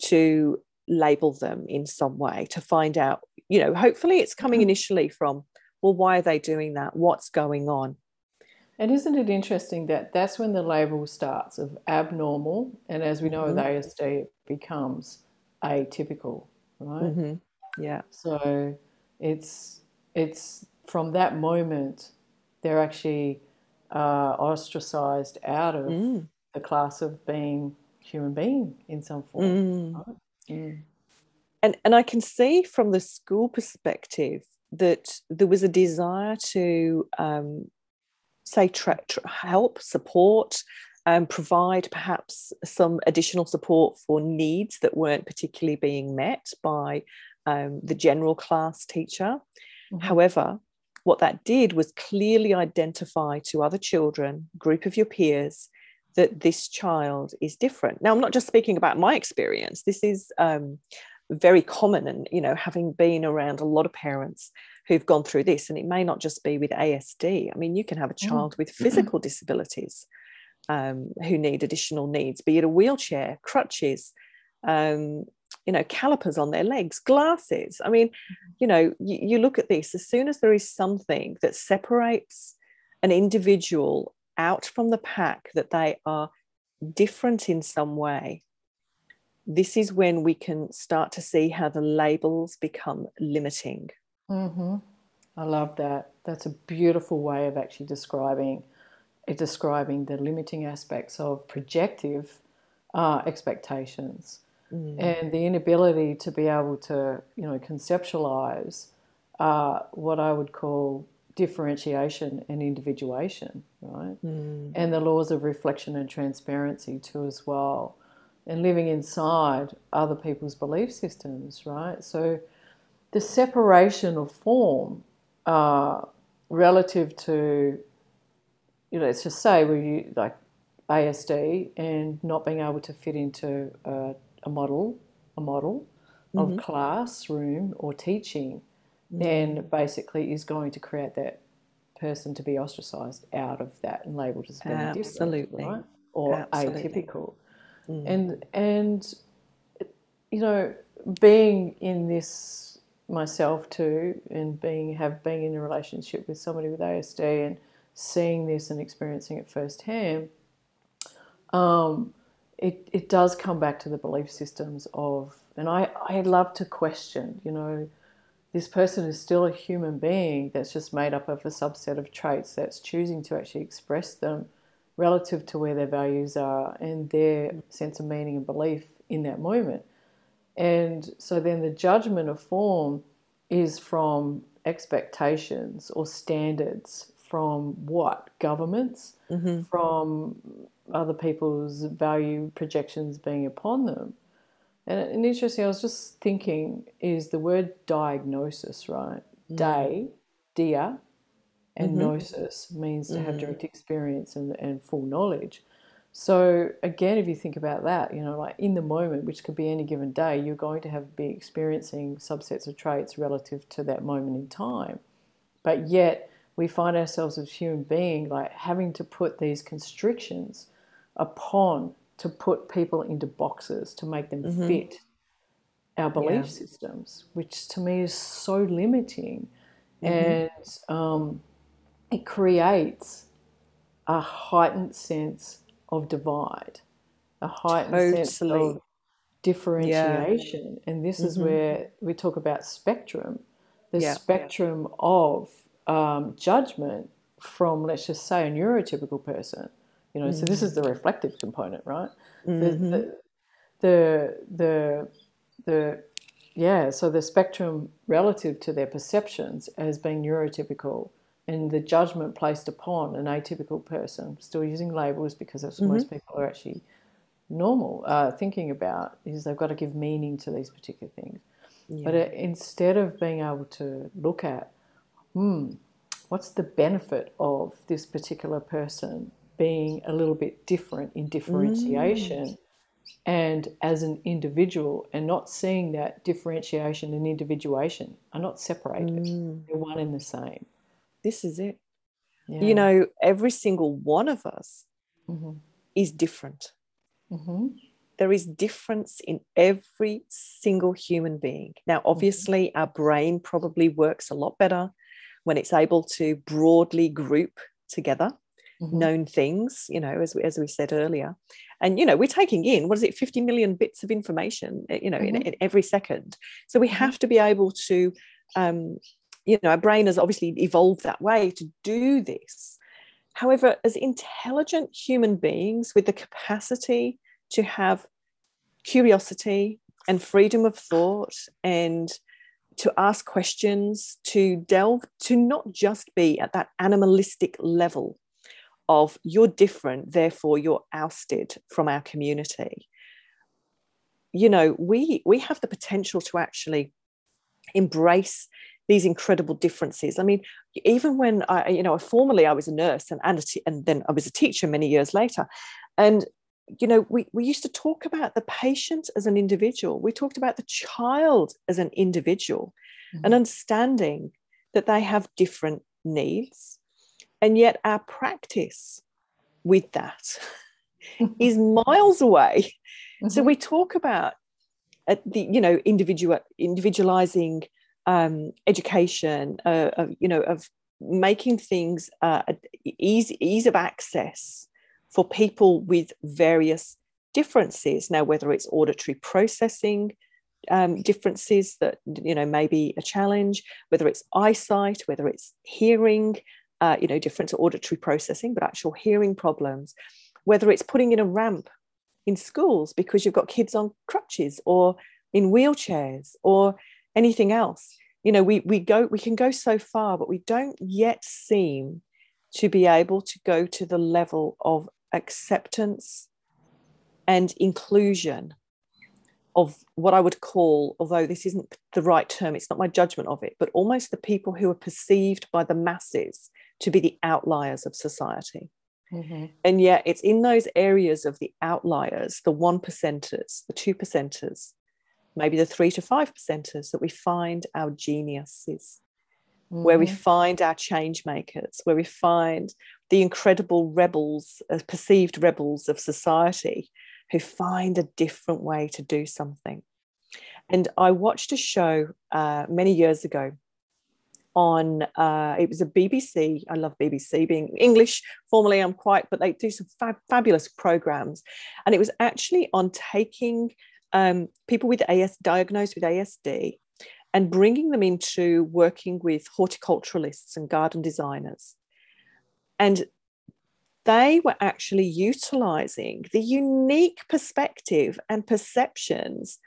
to label them in some way to find out, you know, hopefully it's coming Mm-hmm. initially from, well, why are they doing that? What's going on? And isn't it interesting that that's when the label starts of abnormal, and as we know with Mhm. ASD, it becomes atypical, right? Mhm. Yeah. So it's it's from that moment they're actually uh, ostracized out of Mm. the class of being human being in some form. Mm. Right? Mm. and and I can see from the school perspective that there was a desire to um, say tra- tra- help, support, um, provide perhaps some additional support for needs that weren't particularly being met by um, the general class teacher. Mhm. However, what that did was clearly identify to other children, group of your peers, that this child is different. Now, I'm not just speaking about my experience. This is um, very common, and you know, having been around a lot of parents who've gone through this, and it may not just be with ASD. I mean, you can have a Mm. child with physical disabilities um, who need additional needs, be it a wheelchair, crutches, um, you know, calipers on their legs, glasses. I mean, you know, you, you look at this, as soon as there is something that separates an individual out from the pack, that they are different in some way, this is when we can start to see how the labels become limiting. Hmm I love that. That's a beautiful way of actually describing uh, describing the limiting aspects of projective uh, expectations Mm. and the inability to be able to, you know, conceptualize uh, what I would call differentiation and individuation, right? Mm. And the laws of reflection and transparency too, as well, and living inside other people's belief systems, right? So the separation of form uh, relative to, you know, let's just say we like ASD and not being able to fit into a, a model, a model of Mhm. classroom or teaching, then basically is going to create that person to be ostracized out of that and labeled as being Absolutely. different, right? Or Absolutely. atypical. Mm. And and you know, being in this myself too, and being have been in a relationship with somebody with ASD and seeing this and experiencing it firsthand, um, it it does come back to the belief systems of, and I I love to question, you know, this person is still a human being that's just made up of a subset of traits that's choosing to actually express them relative to where their values are and their sense of meaning and belief in that moment. And so then the judgment of form is from expectations or standards from what? Governments? Mhm. From other people's value projections being upon them. And, and interesting, I was just thinking, is the word diagnosis, right? Mm. Day, dia, and Mhm. gnosis means to have Mm. direct experience and, and full knowledge. So again, if you think about that, you know, like in the moment, which could be any given day, you're going to have be experiencing subsets of traits relative to that moment in time. But yet we find ourselves as human being like having to put these constrictions upon to put people into boxes to make them Mhm. fit our belief Yeah. systems, which to me is so limiting. Mhm. And um, it creates a heightened sense of divide, a heightened sense of differentiation. And this is Mhm. where we talk about spectrum the Yeah. spectrum of um, judgment from, let's just say, a neurotypical person. You know, so this is the reflective component, right? Mhm. the, the, the, the, yeah, so the spectrum relative to their perceptions as being neurotypical and the judgment placed upon an atypical person, still using labels because that's what most people are actually normal, uh, thinking about is they've got to give meaning to these particular things. But it, instead of being able to look at, hmm, what's the benefit of this particular person being a little bit different in differentiation and as an individual, and not seeing that differentiation and individuation are not separated, Mm. they're one and the same. This is it. Yeah. You know, every single one of us hmm is different. hmm there is difference in every single human being. Now, Mm-hmm. obviously, our brain probably works a lot better when it's able to broadly group together Mhm. known things, you know, as we, as we said earlier. And, you know, we're taking in, what is it, 50 million bits of information, eh, you know, in, Mhm. in every second. So we have to be able to, um, you know, our brain has obviously evolved that way to do this. However, as intelligent human beings with the capacity to have curiosity and freedom of thought and to ask questions, to delve, to not just be at that animalistic level of you're different, therefore you're ousted from our community. You know, we we have the potential to actually embrace these incredible differences. I mean, even when I, you know, formerly I was a nurse and and, a t- and then I was a teacher many years later, and you know, we, we used to talk about the patient as an individual. We talked about the child as an individual Mhm. and understanding that they have different needs. And yet our practice with that is miles away. So Mhm. we talk about uh, the, you know, individual individualizing um, education, uh, of, you know, of making things uh, ease, ease of access for people with various differences. Now, whether it's auditory processing um, differences that you know may be a challenge, whether it's eyesight, whether it's hearing, uh, you know, different to auditory processing, but actual hearing problems, whether it's putting in a ramp in schools because you've got kids on crutches or in wheelchairs or anything else. You know, we we go we can go so far, but we don't yet seem to be able to go to the level of acceptance and inclusion of what I would call, although this isn't the right term, it's not my judgment of it, but almost the people who are perceived by the masses to be the outliers of society. Mhm. And yet it's in those areas of the outliers, the one percenters, the two percenters, maybe the three to five percenters, that we find our geniuses where we Mhm. find our change makers, where we find the incredible rebels, uh, perceived rebels of society who find a different way to do something. And I watched a show uh, many years ago on, uh, it was a BBC. I love BBC being English. Formerly, I'm quite, but they do some fab- fabulous programs. And it was actually on taking um, people with AS diagnosed with ASD and bringing them into working with horticulturalists and garden designers. And they were actually utilizing the unique perspective and perceptions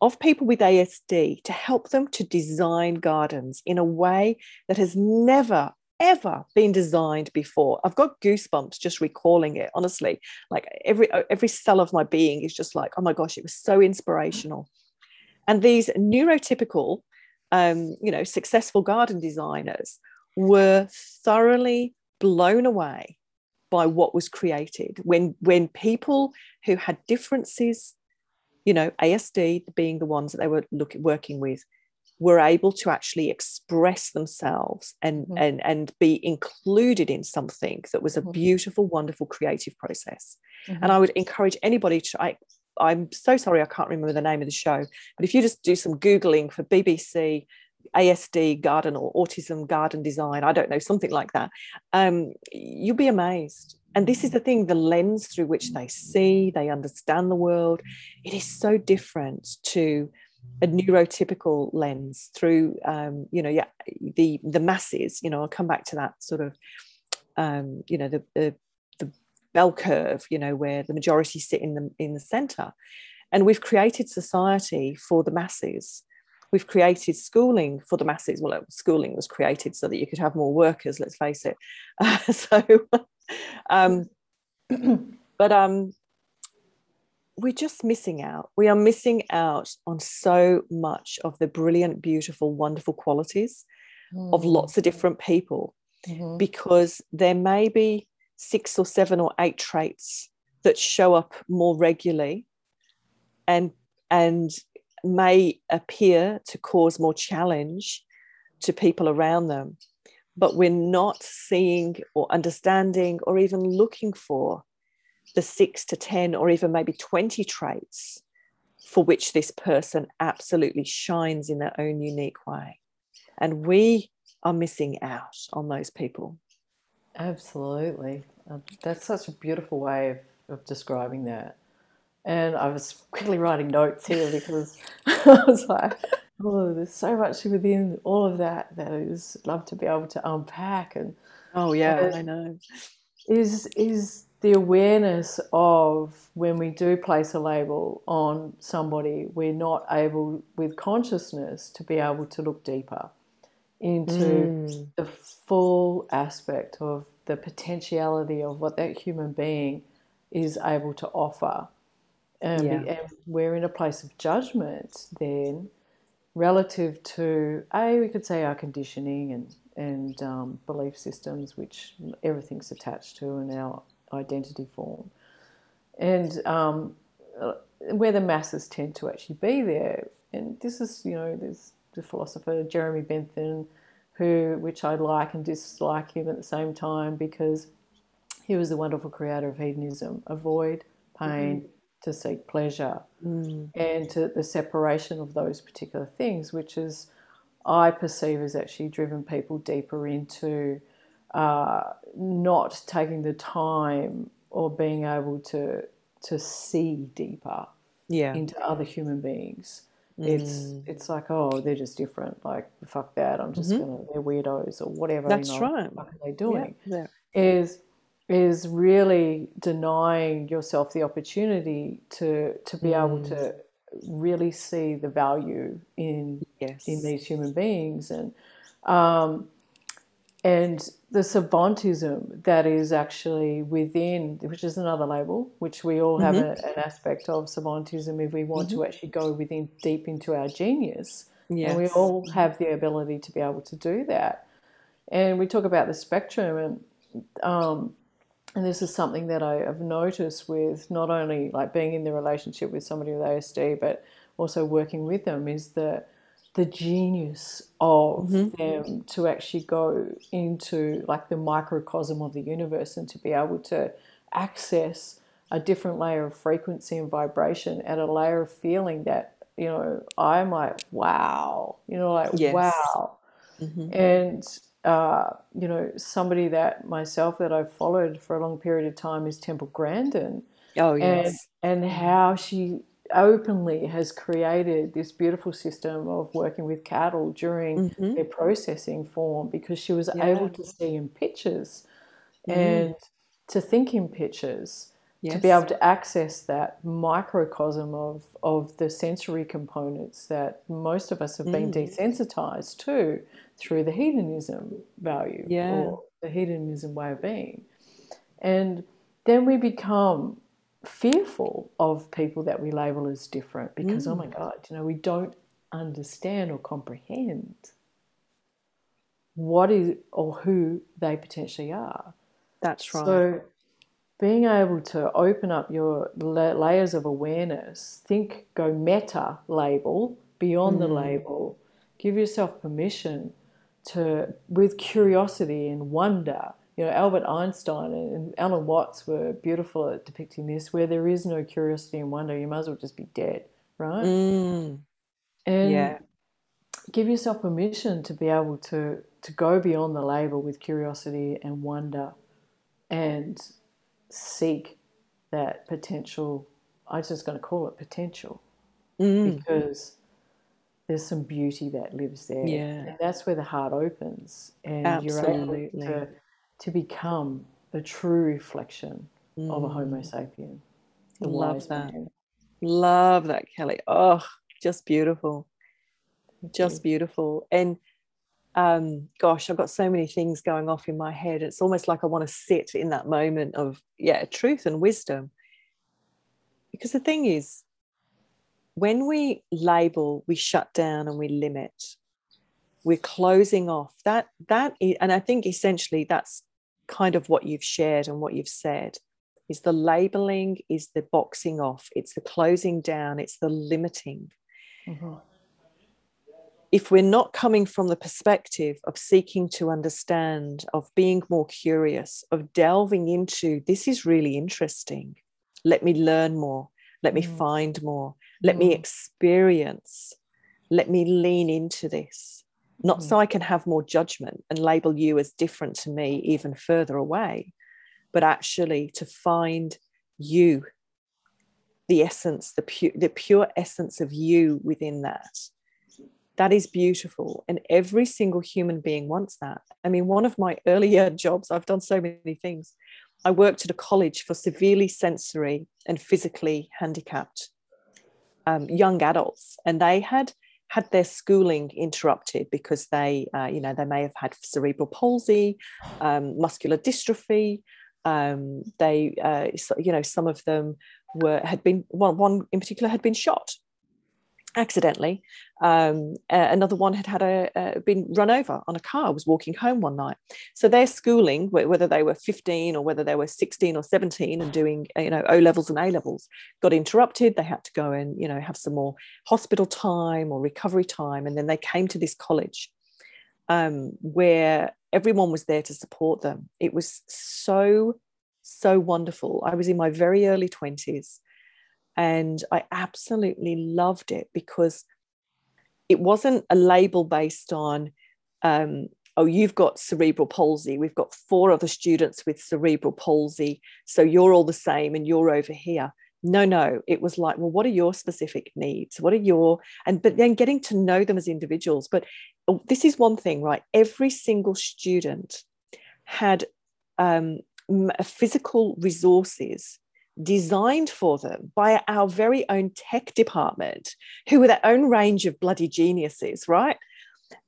of people with ASD to help them to design gardens in a way that has never, ever been designed before. I've got goosebumps just recalling it, honestly. Like every every cell of my being is just like, oh my gosh, it was so inspirational. And these neurotypical, um, you know, successful garden designers were thoroughly blown away by what was created when when people who had differences you know asd being the ones that they were looking working with were able to actually express themselves and Mhm. and and be included in something that was a Mhm. beautiful wonderful creative process Mhm. and i would encourage anybody to I, i'm so sorry i can't remember the name of the show but if you just do some googling for bbc asd garden or autism garden design i don't know something like that um, you'll be amazed and this is the thing the lens through which they see they understand the world it is so different to a neurotypical lens through um, you know yeah the the masses you know i'll come back to that sort of um, you know the, the the bell curve you know where the majority sit in the in the center. And we've created society for the masses. We've created schooling for the masses. Well schooling was created so that you could have more workers let's face it. Uh, so um, but um, we're just missing out. We are missing out on so much of the brilliant, beautiful, wonderful qualities of Mm. lots of different people Mhm. because there may be six or seven or eight traits that show up more regularly and and may appear to cause more challenge to people around them but we're not seeing or understanding or even looking for the six to 10 or even maybe 20 traits for which this person absolutely shines in their own unique way. And we are missing out on those people. Absolutely. Uh, that's such a beautiful way of, of describing that. And I was quickly writing notes here because I was like, oh, there's so much within all of that that I just love to be able to unpack. And oh yeah, I know. Is is the awareness of when we do place a label on somebody, we're not able with consciousness to be able to look deeper into mm. the full aspect of the potentiality of what that human being is able to offer. Um, yeah. And we're in a place of judgment then relative to, A, we could say our conditioning and, and um, belief systems, which everything's attached to in our identity form. And um, where the masses tend to actually be there. And this is, you know, there's the philosopher Jeremy Bentham, who, which I like and dislike him at the same time because he was the wonderful creator of hedonism. Avoid pain, mm to seek pleasure mm. and to the separation of those particular things, which is I perceive as actually driven people deeper into uh, not taking the time or being able to to see deeper yeah. into other human beings. Mm. It's it's like oh they're just different like fuck that I'm just mm-hmm. gonna they're weirdos or whatever that's you know, right what are they doing yeah. is is really denying yourself the opportunity to to be mm. able to really see the value in yes. in these human beings and um, and the savantism that is actually within, which is another label, which we all have mm-hmm. a, an aspect of savantism if we want mm-hmm. to actually go within deep into our genius. Yes. And we all have the ability to be able to do that. And we talk about the spectrum, and um, and this is something that I have noticed with not only like being in the relationship with somebody with ASD, but also working with them is the the genius of mm-hmm. them to actually go into like the microcosm of the universe and to be able to access a different layer of frequency and vibration and a layer of feeling that you know I'm like wow you know like yes. wow mm-hmm. and uh, you know, somebody that myself that I've followed for a long period of time is Temple Grandin. Oh yes, and, and how she openly has created this beautiful system of working with cattle during mm-hmm. their processing form because she was yeah. able to see in pictures mm. and to think in pictures yes. to be able to access that microcosm of, of the sensory components that most of us have been mm. desensitized to through the hedonism value yeah. or the hedonism way of being. And then we become fearful of people that we label as different because, mm. oh my mm. God, you know, we don't understand or comprehend what is or who they potentially are. That's right. So being able to open up your layers of awareness, think, go meta label, beyond mm. the label, give yourself permission to, with curiosity and wonder. You know, Albert Einstein and Alan Watts were beautiful at depicting this. Where there is no curiosity and wonder, you might as well just be dead, right? Mm. And yeah. give yourself permission to be able to to go beyond the label with curiosity and wonder, and seek that potential. I'm just going to call it potential mm. because there's some beauty that lives there. Yeah. And that's where the heart opens and Absolutely. you're able to, to become a true reflection mm. of a Homo mm. sapien. Love that. Man. Love that, Kellie. Oh, just beautiful. Thank just you. beautiful. And um, gosh, I've got so many things going off in my head. It's almost like I want to sit in that moment of, yeah, truth and wisdom. Because the thing is, when we label, we shut down and we limit. We're closing off. That that is, and I think essentially that's kind of what you've shared and what you've said is the labeling, is the boxing off, it's the closing down, it's the limiting. Mm-hmm. if we're not coming from the perspective of seeking to understand, of being more curious, of delving into this is really interesting, let me learn more, let me mm. find more, let mm. me experience, let me lean into this, not mm. so I can have more judgment and label you as different to me even further away, but actually to find you, the essence, the pure, the pure essence of you within that. That is beautiful. And every single human being wants that. I mean one of my earlier jobs i've done so many things. I worked at a college for severely sensory and physically handicapped um, young adults and they had had their schooling interrupted because they uh, you know they may have had cerebral palsy um, muscular dystrophy um, they uh, you know some of them were had been one, one in particular had been shot accidentally. Um, uh, another one had had a uh, been run over on a car. Was walking home one night. So their schooling, whether they were 15 or whether they were 16 or 17 and doing you know O levels and A levels, got interrupted. They had to go and you know have some more hospital time or recovery time, and then they came to this college um, where everyone was there to support them. It was so so wonderful. I was in my very early 20s and I absolutely loved it because it wasn't a label based on, um, oh, you've got cerebral palsy. We've got four other students with cerebral palsy. So you're all the same and you're over here. No, no, it was like, well, what are your specific needs? What are your, and but then getting to know them as individuals. But oh, this is one thing, right? Every single student had um, physical resources designed for them by our very own tech department, who were their own range of bloody geniuses, right?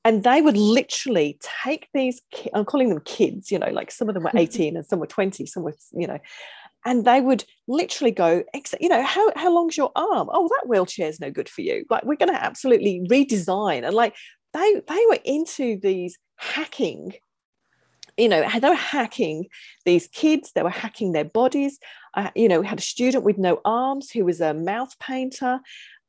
And they would literally take these, I'm calling them kids, you know, like some of them were 18 and some were 20, some were, you know, and they would literally go, you know, how, how long's your arm? Oh, that wheelchair's no good for you. Like, we're going to absolutely redesign. And like, they, they were into these hacking you know they were hacking these kids they were hacking their bodies. Uh, you know we had a student with no arms who was a mouth painter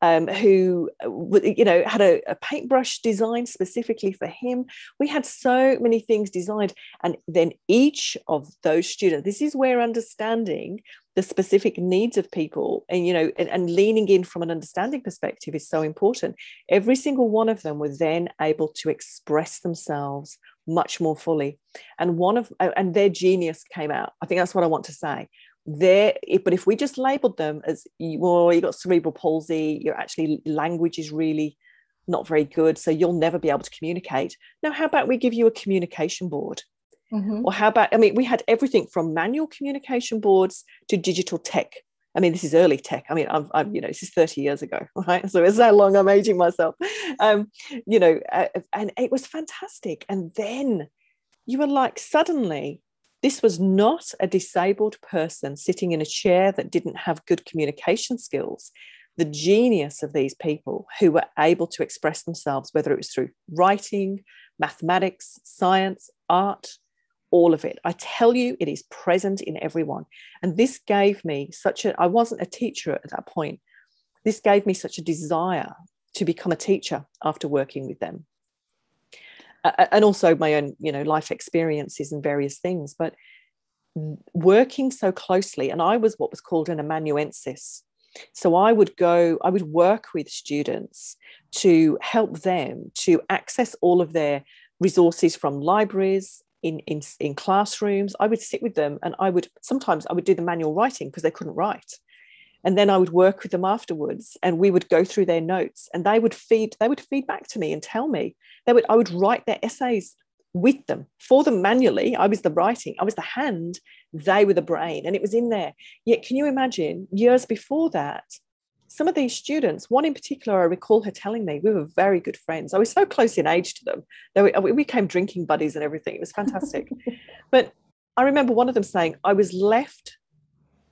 um, who uh, you know had a, a, paintbrush designed specifically for him. We had so many things designed and then each of those students this is where understanding the specific needs of people and you know and, and leaning in from an understanding perspective is so important. Every single one of them were then able to express themselves much more fully. And one of and their genius came out. I think that's what i want to say. There but if we just labeled them as well you got cerebral palsy your actually language is really not very good so you'll never be able to communicate. Now how about we give you a communication board? Mm-hmm. or how about i mean we had everything from manual communication boards to digital tech I mean, this is early tech. I mean, I'm, I'm, you know, this is 30 years ago, right? So it's how long I'm aging myself. Um, you know, uh, and it was fantastic. And then you were like, suddenly, this was not a disabled person sitting in a chair that didn't have good communication skills. The genius of these people who were able to express themselves, whether it was through writing, mathematics, science, art, all of it. I tell you, it is present in everyone. And this gave me such a, I wasn't a teacher at that point. This gave me such a desire to become a teacher after working with them. Uh, and also my own, you know, life experiences and various things. But working so closely, and I was what was called an amanuensis. So I would go, I would work with students to help them to access all of their resources from libraries, in, in, in classrooms. I would sit with them and I would sometimes I would do the manual writing because they couldn't write. And then I would work with them afterwards and we would go through their notes and they would feed, they would feed back to me and tell me. They would, I would write their essays with them for them manually. I was the writing, I was the hand, they were the brain, and it was in there. Yet, can you imagine years before that, some of these students, one in particular, I recall her telling me, we were very good friends. I was so close in age to them. They we became drinking buddies and everything. It was fantastic. but I remember one of them saying, I was left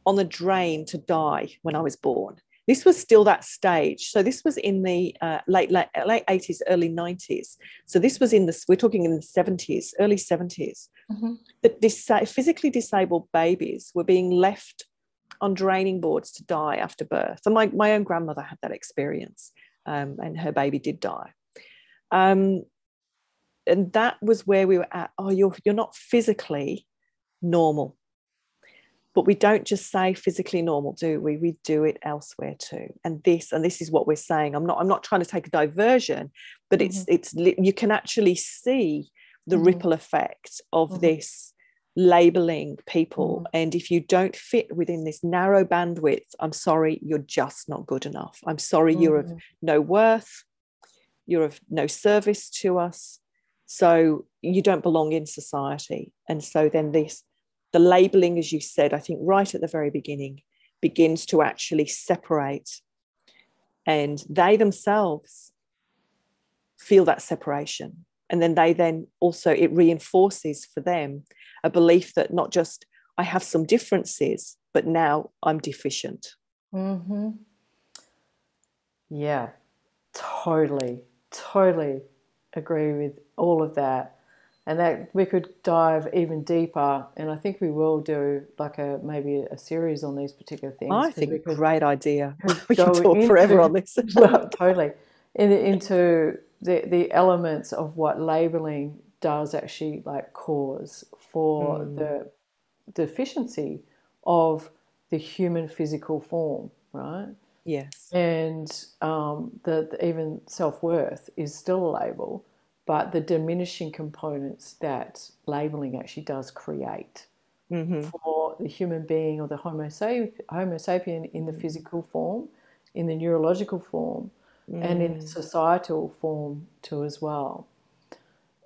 on the drain to die when I was born. This was still that stage. So this was in the uh, late, late late 80s, early 90s. So this was in the we're talking in the 70s, early 70s. Mm-hmm. That dis- physically disabled babies were being left on draining boards to die after birth. And my, my own grandmother had that experience, um, and her baby did die. Um, and that was where we were at. Oh, you're you're not physically normal. But we don't just say physically normal, do we? We do it elsewhere too. And this, and this is what we're saying. I'm not, I'm not trying to take a diversion, but mm-hmm. it's it's you can actually see the mm-hmm. ripple effect of mm-hmm. this labeling people mm. and if you don't fit within this narrow bandwidth i'm sorry you're just not good enough i'm sorry mm. you're of mm. no worth you're of no service to us so you don't belong in society and so then this the labeling as you said i think right at the very beginning begins to actually separate and they themselves feel that separation and then they then also it reinforces for them a belief that not just I have some differences, but now I'm deficient. Mm-hmm. Yeah, totally, totally agree with all of that. And that we could dive even deeper, and I think we will do like a maybe a series on these particular things. I think a great idea. We can talk into, forever on this. well, totally, in, into the the elements of what labeling does actually like cause for mm. the deficiency of the human physical form, right? Yes. And um, the, the, even self worth is still a label, but the diminishing components that labeling actually does create mm-hmm. for the human being or the Homo, sap- Homo sapien in the physical form, in the neurological form, mm. and in mm. societal form too as well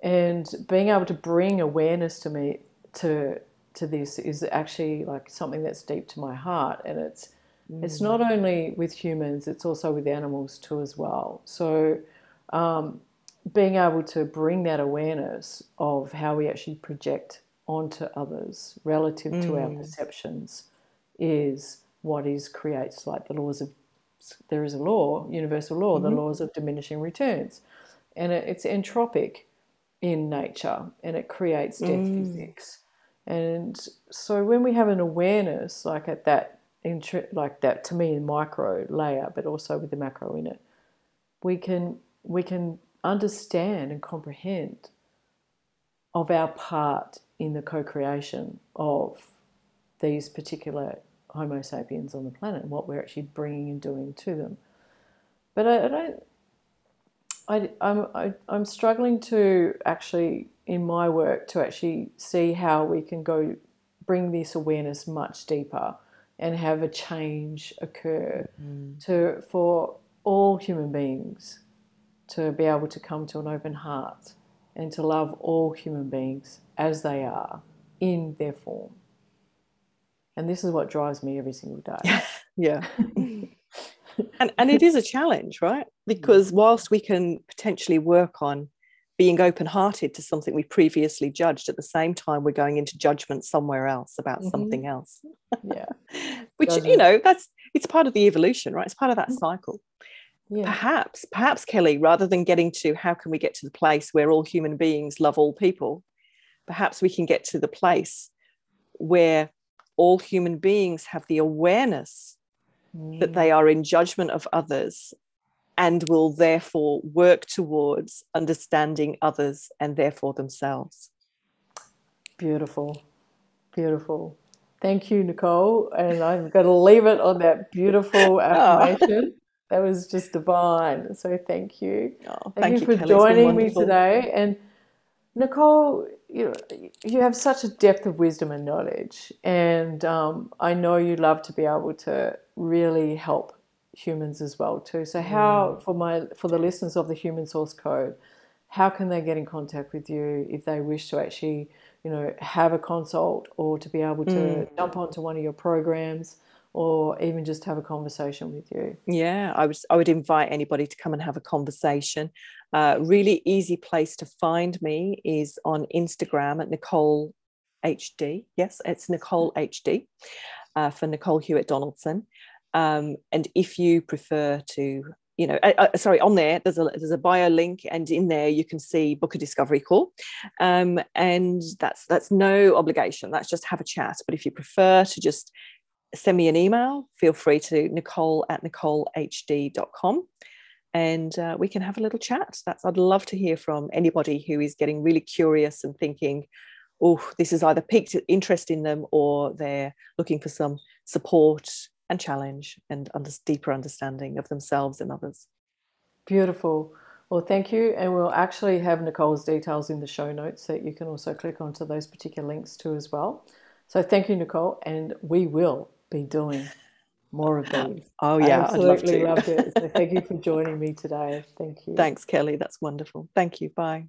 and being able to bring awareness to me to to this is actually like something that's deep to my heart and it's mm. it's not only with humans it's also with animals too as well so um, being able to bring that awareness of how we actually project onto others relative mm. to our mm. perceptions is what is creates like the laws of there is a law universal law mm-hmm. the laws of diminishing returns and it, it's entropic in nature and it creates death mm. physics. And so when we have an awareness like at that like that to me micro layer, but also with the macro in it, we can we can understand and comprehend of our part in the co-creation of these particular Homo sapiens on the planet and what we're actually bringing and doing to them. But I, I don't I, I'm, I, I'm struggling to actually, in my work, to actually see how we can go bring this awareness much deeper and have a change occur mm. to for all human beings to be able to come to an open heart and to love all human beings as they are in their form. And this is what drives me every single day. yeah. and, and it is a challenge, right? Because whilst we can potentially work on being open hearted to something we previously judged, at the same time, we're going into judgment somewhere else about mm-hmm. something else. Yeah. Which, Doesn't. you know, that's it's part of the evolution, right? It's part of that mm. cycle. Yeah. Perhaps, perhaps, Kellie, rather than getting to how can we get to the place where all human beings love all people, perhaps we can get to the place where all human beings have the awareness that they mm. are in judgment of others and will therefore work towards understanding others and therefore themselves. Beautiful, beautiful. Thank you, Nicole. And I'm going to leave it on that beautiful ah. affirmation. Oh. That was just divine. So thank you. Oh, thank, thank, you, for Kellie. joining me today. And Nicole, you know, you have such a depth of wisdom and knowledge, and um, I know you love to be able to really help humans as well too. So, how mm. for my for the listeners of the Human Source Code, how can they get in contact with you if they wish to actually, you know, have a consult or to be able to mm. jump onto one of your programs? Or even just have a conversation with you. Yeah, I would I would invite anybody to come and have a conversation. Uh, really easy place to find me is on Instagram at Nicole HD. Yes, it's Nicole HD uh, for Nicole Hewitt Donaldson. Um, and if you prefer to, you know, uh, uh, sorry, on there there's a there's a bio link, and in there you can see book a discovery call, um, and that's that's no obligation. That's just have a chat. But if you prefer to just send me an email, feel free to nicole at nicolehd.com and uh, we can have a little chat. That's I'd love to hear from anybody who is getting really curious and thinking, oh, this is either piqued interest in them or they're looking for some support and challenge and under, deeper understanding of themselves and others. Beautiful. Well, thank you. And we'll actually have Nicole's details in the show notes that you can also click onto those particular links too as well. So thank you, Nicole. And we will be doing more of these. Oh, yeah. I absolutely love loved it. So thank you for joining me today. Thank you. Thanks, Kellie. That's wonderful. Thank you. Bye.